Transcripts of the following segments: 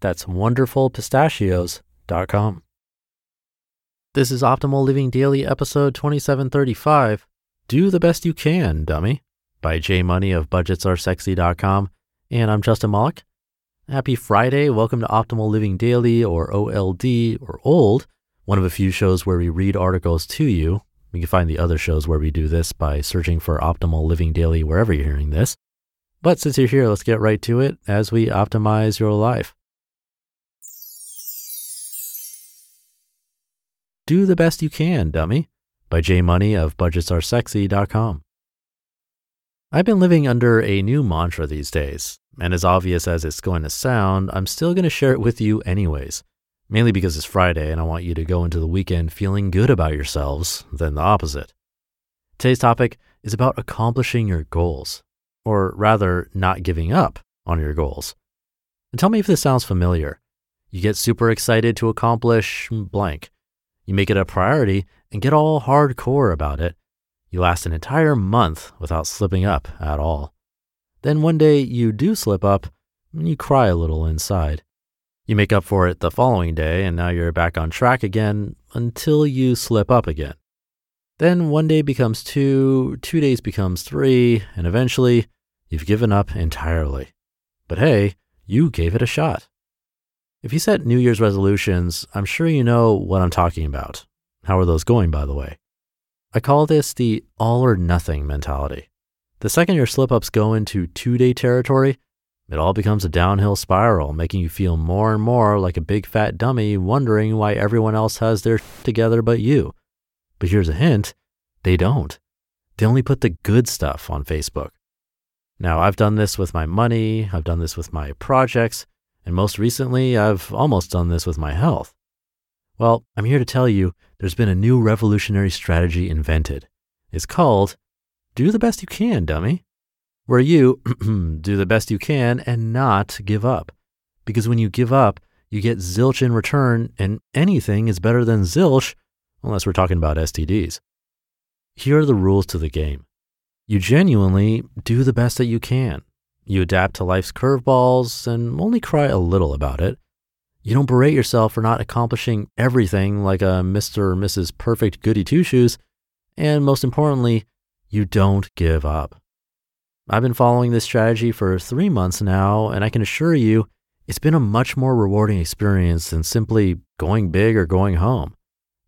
That's wonderfulpistachios.com. This is Optimal Living Daily, episode 2735 Do the Best You Can, Dummy, by J. Money of BudgetsAreSexy.com. And I'm Justin Malik. Happy Friday. Welcome to Optimal Living Daily, or OLD, or OLD, one of a few shows where we read articles to you. You can find the other shows where we do this by searching for Optimal Living Daily wherever you're hearing this. But since you're here, let's get right to it as we optimize your life. Do the best you can, dummy, by J. Money of BudgetsAreSexy.com. I've been living under a new mantra these days, and as obvious as it's going to sound, I'm still going to share it with you anyways, mainly because it's Friday and I want you to go into the weekend feeling good about yourselves than the opposite. Today's topic is about accomplishing your goals, or rather, not giving up on your goals. And tell me if this sounds familiar. You get super excited to accomplish blank you make it a priority and get all hardcore about it. You last an entire month without slipping up at all. Then one day you do slip up and you cry a little inside. You make up for it the following day and now you're back on track again until you slip up again. Then one day becomes two, two days becomes three, and eventually you've given up entirely. But hey, you gave it a shot. If you set New Year's resolutions, I'm sure you know what I'm talking about. How are those going, by the way? I call this the all or nothing mentality. The second your slip ups go into two day territory, it all becomes a downhill spiral, making you feel more and more like a big fat dummy wondering why everyone else has their together but you. But here's a hint they don't. They only put the good stuff on Facebook. Now, I've done this with my money, I've done this with my projects, and most recently, I've almost done this with my health. Well, I'm here to tell you there's been a new revolutionary strategy invented. It's called Do the Best You Can, Dummy, where you do the best you can and not give up. Because when you give up, you get zilch in return, and anything is better than zilch unless we're talking about STDs. Here are the rules to the game. You genuinely do the best that you can. You adapt to life's curveballs and only cry a little about it. You don't berate yourself for not accomplishing everything like a Mr. or Mrs. Perfect goody two shoes. And most importantly, you don't give up. I've been following this strategy for three months now, and I can assure you it's been a much more rewarding experience than simply going big or going home.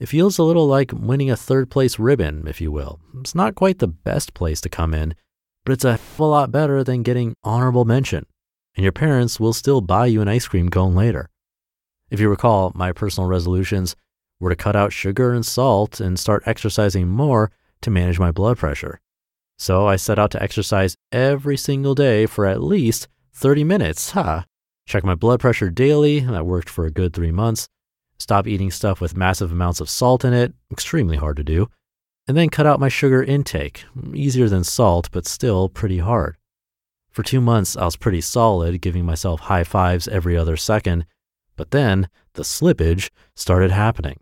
It feels a little like winning a third place ribbon, if you will. It's not quite the best place to come in, but it's a hell lot better than getting honorable mention, and your parents will still buy you an ice cream cone later. If you recall, my personal resolutions were to cut out sugar and salt and start exercising more to manage my blood pressure. So I set out to exercise every single day for at least 30 minutes. Ha! Check my blood pressure daily, and that worked for a good three months. Stop eating stuff with massive amounts of salt in it, extremely hard to do and then cut out my sugar intake. Easier than salt, but still pretty hard. For two months, I was pretty solid, giving myself high fives every other second. But then the slippage started happening.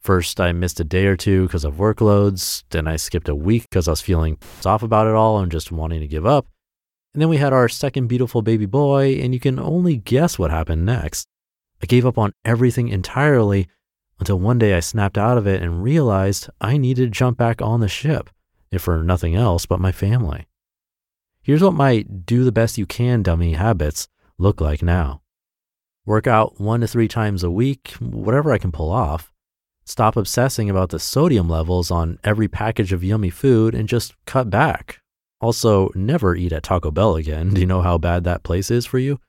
First, I missed a day or two because of workloads. Then I skipped a week because I was feeling off about it all and just wanting to give up. And then we had our second beautiful baby boy, and you can only guess what happened next. I gave up on everything entirely until one day I snapped out of it and realized I needed to jump back on the ship, if for nothing else but my family. Here's what my do the best you can dummy habits look like now. Work out one to three times a week, whatever I can pull off. Stop obsessing about the sodium levels on every package of yummy food and just cut back. Also, never eat at Taco Bell again. Do you know how bad that place is for you?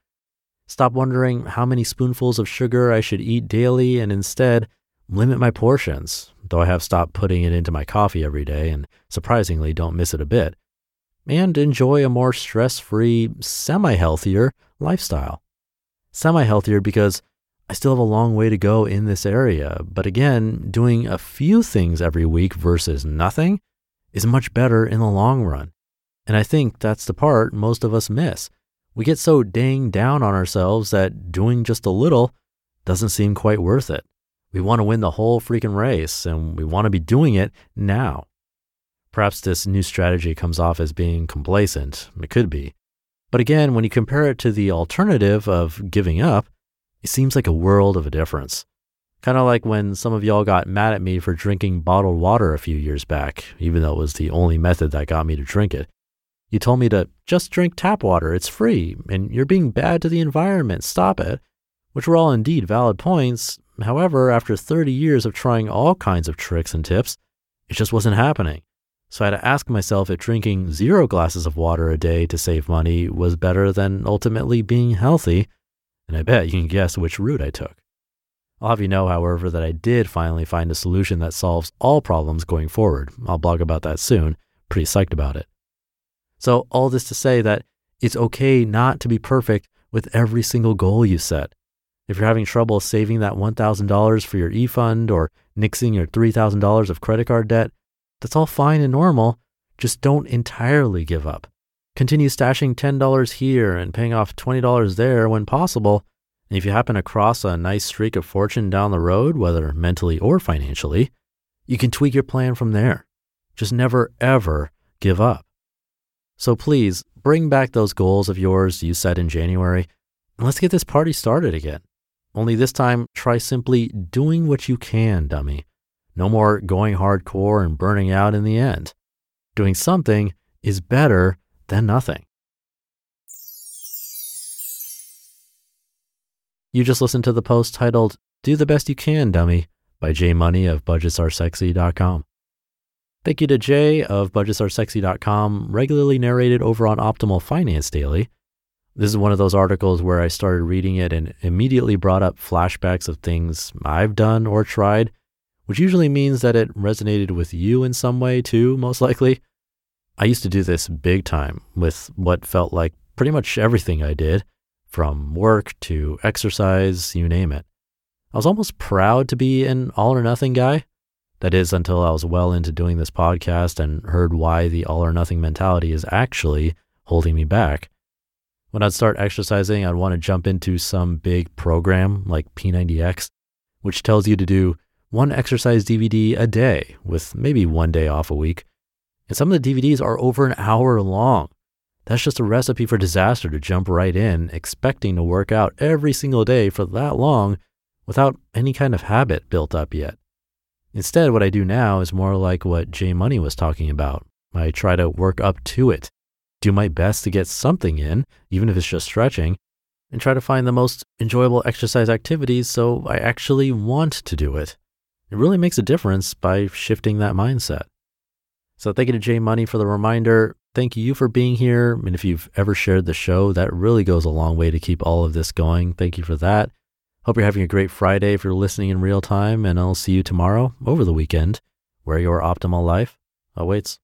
Stop wondering how many spoonfuls of sugar I should eat daily and instead limit my portions, though I have stopped putting it into my coffee every day and surprisingly don't miss it a bit. And enjoy a more stress free, semi healthier lifestyle. Semi healthier because I still have a long way to go in this area, but again, doing a few things every week versus nothing is much better in the long run. And I think that's the part most of us miss. We get so dang down on ourselves that doing just a little doesn't seem quite worth it. We want to win the whole freaking race and we want to be doing it now. Perhaps this new strategy comes off as being complacent. It could be. But again, when you compare it to the alternative of giving up, it seems like a world of a difference. Kind of like when some of y'all got mad at me for drinking bottled water a few years back, even though it was the only method that got me to drink it. You told me to just drink tap water, it's free, and you're being bad to the environment, stop it, which were all indeed valid points. However, after 30 years of trying all kinds of tricks and tips, it just wasn't happening. So I had to ask myself if drinking zero glasses of water a day to save money was better than ultimately being healthy and I bet you can guess which route I took. I'll have you know, however, that I did finally find a solution that solves all problems going forward. I'll blog about that soon. Pretty psyched about it. So, all this to say that it's okay not to be perfect with every single goal you set. If you're having trouble saving that $1,000 for your e fund or nixing your $3,000 of credit card debt, that's all fine and normal. Just don't entirely give up. Continue stashing $10 here and paying off $20 there when possible. And if you happen across a nice streak of fortune down the road, whether mentally or financially, you can tweak your plan from there. Just never, ever give up. So please bring back those goals of yours you set in January and let's get this party started again. Only this time, try simply doing what you can, dummy. No more going hardcore and burning out in the end. Doing something is better than nothing. You just listened to the post titled Do the Best You Can, Dummy by J. Money of BudgetsAreSexy.com. Thank you to Jay of BudgetsAreSexy.com, regularly narrated over on Optimal Finance Daily. This is one of those articles where I started reading it and immediately brought up flashbacks of things I've done or tried, which usually means that it resonated with you in some way too, most likely. I used to do this big time with what felt like pretty much everything I did, from work to exercise, you name it. I was almost proud to be an all or nothing guy. That is, until I was well into doing this podcast and heard why the all or nothing mentality is actually holding me back. When I'd start exercising, I'd want to jump into some big program like P90X, which tells you to do one exercise DVD a day with maybe one day off a week. And some of the DVDs are over an hour long. That's just a recipe for disaster to jump right in, expecting to work out every single day for that long without any kind of habit built up yet. Instead, what I do now is more like what J. Money was talking about. I try to work up to it, do my best to get something in, even if it's just stretching, and try to find the most enjoyable exercise activities so I actually want to do it. It really makes a difference by shifting that mindset. So thank you to J. Money for the reminder. Thank you for being here. And if you've ever shared the show, that really goes a long way to keep all of this going. Thank you for that. Hope you're having a great Friday if you're listening in real time, and I'll see you tomorrow over the weekend where your optimal life awaits.